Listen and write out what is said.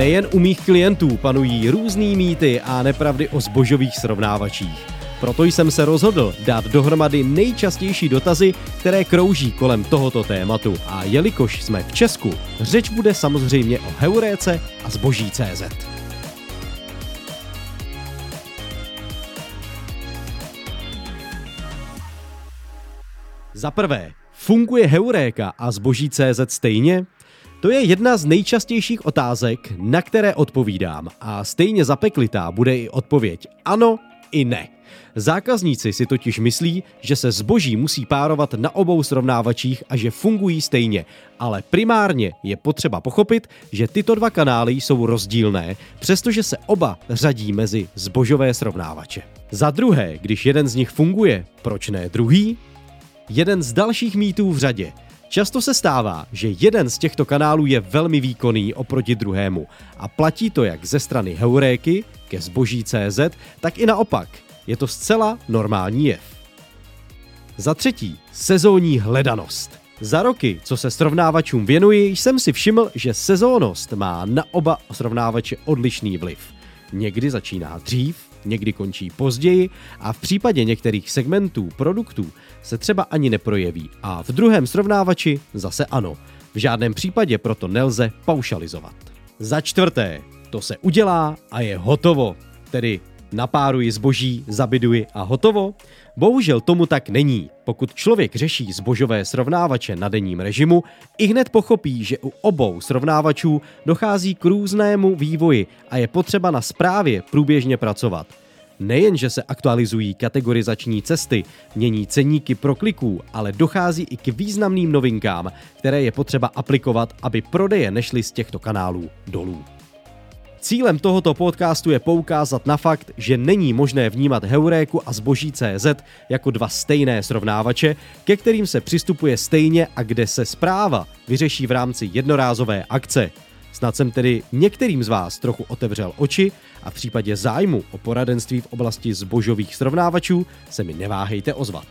Nejen u mých klientů panují různý mýty a nepravdy o zbožových srovnávačích. Proto jsem se rozhodl dát dohromady nejčastější dotazy, které krouží kolem tohoto tématu. A jelikož jsme v Česku, řeč bude samozřejmě o heuréce a zboží CZ. Za prvé, funguje heuréka a zboží CZ stejně? To je jedna z nejčastějších otázek, na které odpovídám a stejně zapeklitá bude i odpověď ano i ne. Zákazníci si totiž myslí, že se zboží musí párovat na obou srovnávačích a že fungují stejně, ale primárně je potřeba pochopit, že tyto dva kanály jsou rozdílné, přestože se oba řadí mezi zbožové srovnávače. Za druhé, když jeden z nich funguje, proč ne druhý? Jeden z dalších mýtů v řadě. Často se stává, že jeden z těchto kanálů je velmi výkonný oproti druhému a platí to jak ze strany Heuréky ke zboží CZ, tak i naopak. Je to zcela normální jev. Za třetí, sezónní hledanost. Za roky, co se srovnávačům věnuji, jsem si všiml, že sezónnost má na oba srovnávače odlišný vliv. Někdy začíná dřív, někdy končí později a v případě některých segmentů produktů se třeba ani neprojeví a v druhém srovnávači zase ano. V žádném případě proto nelze paušalizovat. Za čtvrté, to se udělá a je hotovo. Tedy napáruji zboží, zabiduji a hotovo? Bohužel tomu tak není. Pokud člověk řeší zbožové srovnávače na denním režimu, i hned pochopí, že u obou srovnávačů dochází k různému vývoji a je potřeba na správě průběžně pracovat. Nejen, že se aktualizují kategorizační cesty, mění ceníky pro kliků, ale dochází i k významným novinkám, které je potřeba aplikovat, aby prodeje nešly z těchto kanálů dolů. Cílem tohoto podcastu je poukázat na fakt, že není možné vnímat Heuréku a zboží CZ jako dva stejné srovnávače, ke kterým se přistupuje stejně a kde se zpráva vyřeší v rámci jednorázové akce. Snad jsem tedy některým z vás trochu otevřel oči a v případě zájmu o poradenství v oblasti zbožových srovnávačů se mi neváhejte ozvat.